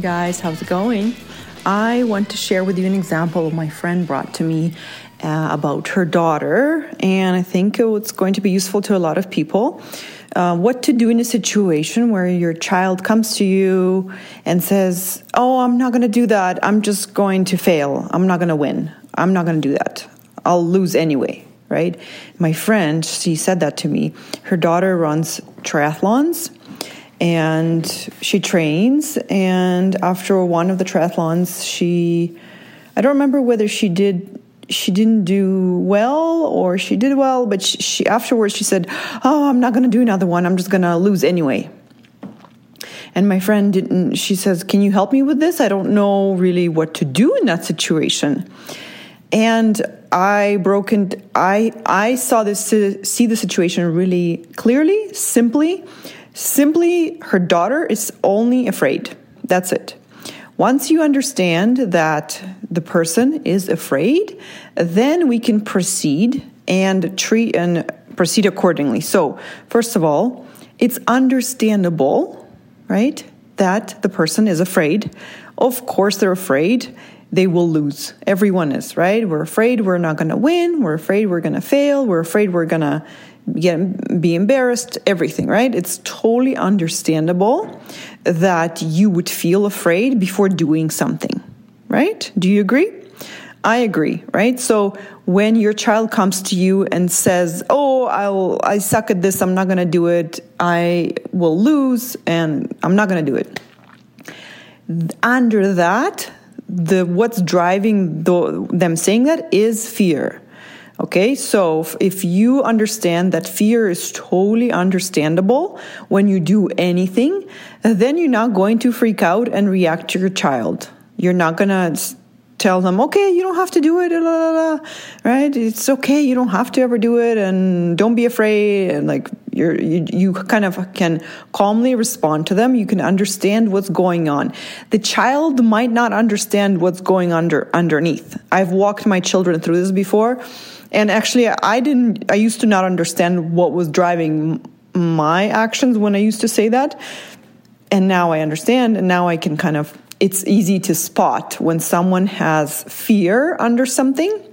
guys, how's it going? I want to share with you an example my friend brought to me uh, about her daughter, and I think it's going to be useful to a lot of people. Uh, what to do in a situation where your child comes to you and says, Oh, I'm not going to do that. I'm just going to fail. I'm not going to win. I'm not going to do that. I'll lose anyway, right? My friend, she said that to me. Her daughter runs triathlons and she trains and after one of the triathlons she i don't remember whether she did she didn't do well or she did well but she, she afterwards she said oh i'm not going to do another one. I'm just going to lose anyway. And my friend didn't she says can you help me with this? I don't know really what to do in that situation. And i broke in i i saw this see the situation really clearly simply Simply, her daughter is only afraid. That's it. Once you understand that the person is afraid, then we can proceed and treat and proceed accordingly. So, first of all, it's understandable, right, that the person is afraid. Of course, they're afraid they will lose. Everyone is, right? We're afraid we're not going to win. We're afraid we're going to fail. We're afraid we're going to get, be embarrassed, everything, right? It's totally understandable that you would feel afraid before doing something, right? Do you agree? I agree, right? So when your child comes to you and says, "Oh, I'll I suck at this. I'm not going to do it. I will lose and I'm not going to do it." Under that, the what's driving the, them saying that is fear Okay, so if you understand that fear is totally understandable when you do anything, then you're not going to freak out and react to your child. You're not to tell them, okay, you don't have to do it, blah, blah, blah, right? It's okay, you don't have to ever do it, and don't be afraid. And like you're, you, you kind of can calmly respond to them. You can understand what's going on. The child might not understand what's going under underneath. I've walked my children through this before and actually, I didn't, I used to not understand what was driving my actions when I used to say that. And now I understand, and now I can kind of, it's easy to spot when someone has fear under something.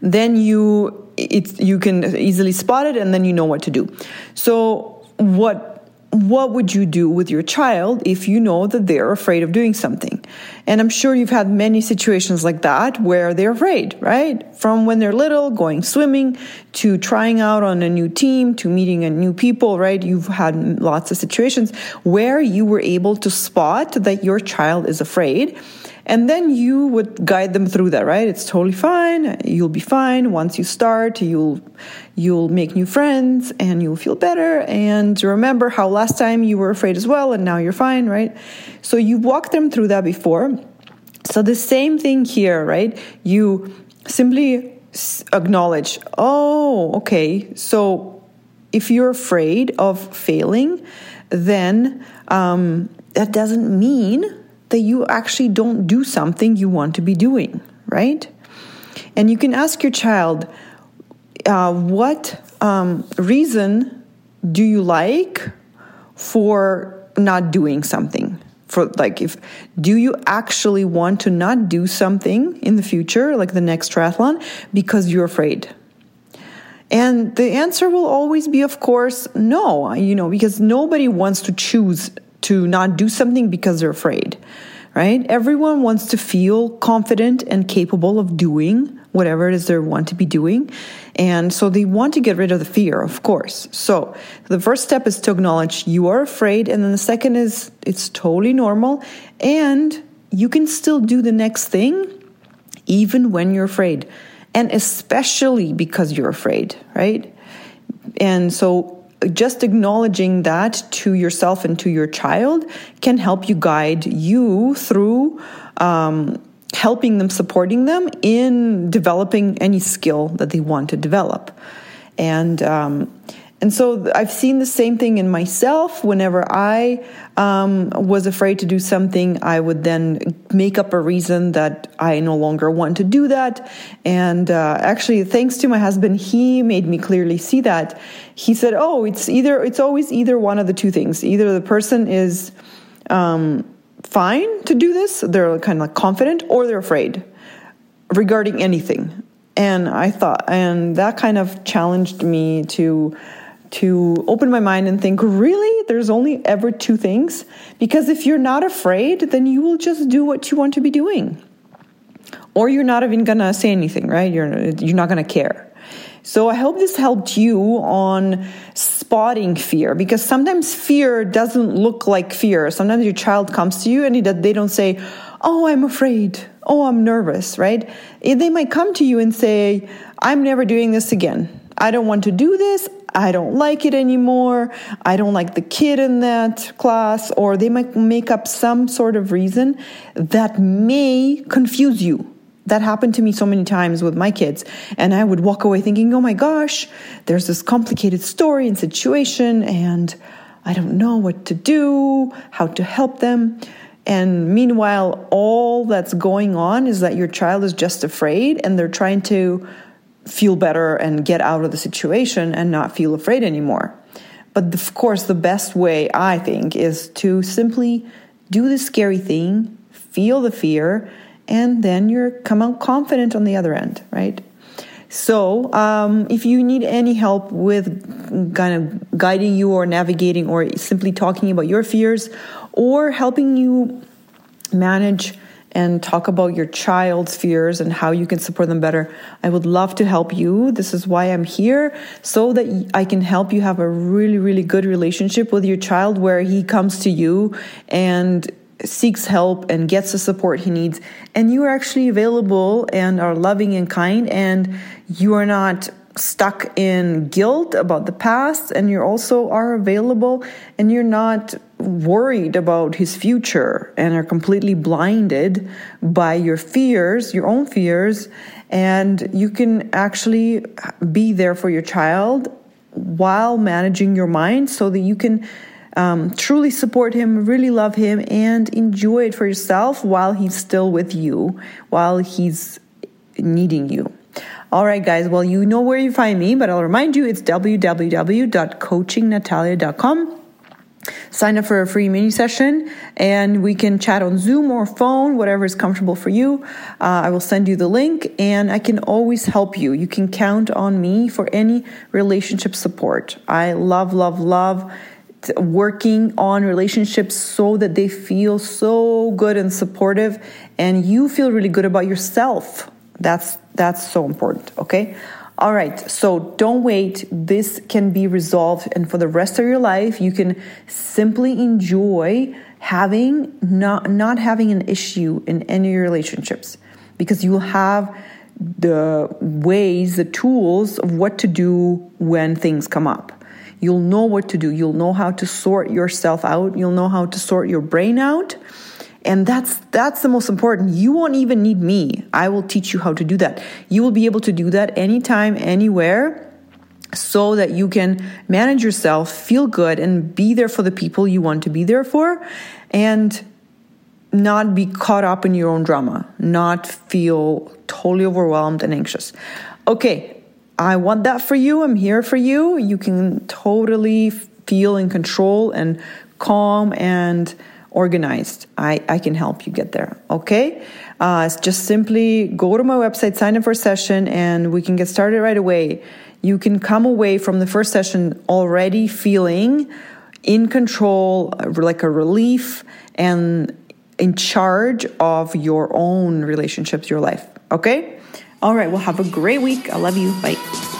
Then you, it's, you can easily spot it, and then you know what to do. So, what what would you do with your child if you know that they're afraid of doing something? And I'm sure you've had many situations like that where they're afraid, right? From when they're little, going swimming, to trying out on a new team, to meeting a new people, right? You've had lots of situations where you were able to spot that your child is afraid and then you would guide them through that, right? It's totally fine. You'll be fine. Once you start, you'll you'll make new friends and you'll feel better and remember how last time you were afraid as well and now you're fine, right? So you walked them through that before. So the same thing here, right? You simply acknowledge, "Oh, okay. So if you're afraid of failing, then um, that doesn't mean that you actually don't do something you want to be doing, right? And you can ask your child, uh, what um, reason do you like for not doing something? For like, if do you actually want to not do something in the future, like the next triathlon, because you're afraid? And the answer will always be, of course, no, you know, because nobody wants to choose to not do something because they're afraid, right? Everyone wants to feel confident and capable of doing whatever it is they want to be doing. And so they want to get rid of the fear, of course. So the first step is to acknowledge you are afraid. And then the second is it's totally normal. And you can still do the next thing even when you're afraid. And especially because you're afraid, right? And so just acknowledging that to yourself and to your child can help you guide you through um, helping them, supporting them in developing any skill that they want to develop. And um, and so I've seen the same thing in myself. Whenever I um, was afraid to do something, I would then make up a reason that I no longer want to do that. And uh, actually, thanks to my husband, he made me clearly see that. He said, "Oh, it's either it's always either one of the two things. Either the person is." Um, fine to do this. They're kind of confident or they're afraid regarding anything. And I thought, and that kind of challenged me to to open my mind and think, really, there's only ever two things? Because if you're not afraid, then you will just do what you want to be doing. Or you're not even gonna say anything, right? You're you're not gonna care. So I hope this helped you on spotting fear because sometimes fear doesn't look like fear. Sometimes your child comes to you and they don't say, Oh, I'm afraid. Oh, I'm nervous, right? They might come to you and say, I'm never doing this again. I don't want to do this. I don't like it anymore. I don't like the kid in that class. Or they might make up some sort of reason that may confuse you that happened to me so many times with my kids. And I would walk away thinking, oh my gosh, there's this complicated story and situation, and I don't know what to do, how to help them. And meanwhile, all that's going on is that your child is just afraid and they're trying to feel better and get out of the situation and not feel afraid anymore. But of course, the best way, I think, is to simply do the scary thing, feel the fear, and then you're come out confident on the other end, right? So, um, if you need any help with kind of guiding you or navigating or simply talking about your fears or helping you manage and talk about your child's fears and how you can support them better, I would love to help you. This is why I'm here so that I can help you have a really, really good relationship with your child where he comes to you and seeks help and gets the support he needs, and you are actually available and are loving and kind, and you are not stuck in guilt about the past, and you also are available and you're not worried about his future and are completely blinded by your fears, your own fears, and you can actually be there for your child while managing your mind so that you can um, truly support him, really love him, and enjoy it for yourself while he's still with you, while he's needing you. All right, guys. Well, you know where you find me, but I'll remind you it's www.coachingnatalia.com. Sign up for a free mini session and we can chat on Zoom or phone, whatever is comfortable for you. Uh, I will send you the link and I can always help you. You can count on me for any relationship support. I love, love, love working on relationships so that they feel so good and supportive and you feel really good about yourself that's that's so important okay all right so don't wait this can be resolved and for the rest of your life you can simply enjoy having not not having an issue in any relationships because you will have the ways the tools of what to do when things come up You'll know what to do. You'll know how to sort yourself out. You'll know how to sort your brain out. And that's that's the most important. You won't even need me. I will teach you how to do that. You will be able to do that anytime, anywhere so that you can manage yourself, feel good and be there for the people you want to be there for and not be caught up in your own drama, not feel totally overwhelmed and anxious. Okay, I want that for you. I'm here for you. You can totally feel in control and calm and organized. I, I can help you get there. Okay. Uh, just simply go to my website, sign up for a session, and we can get started right away. You can come away from the first session already feeling in control, like a relief, and in charge of your own relationships, your life. Okay. All right. Well, have a great week. I love you. Bye.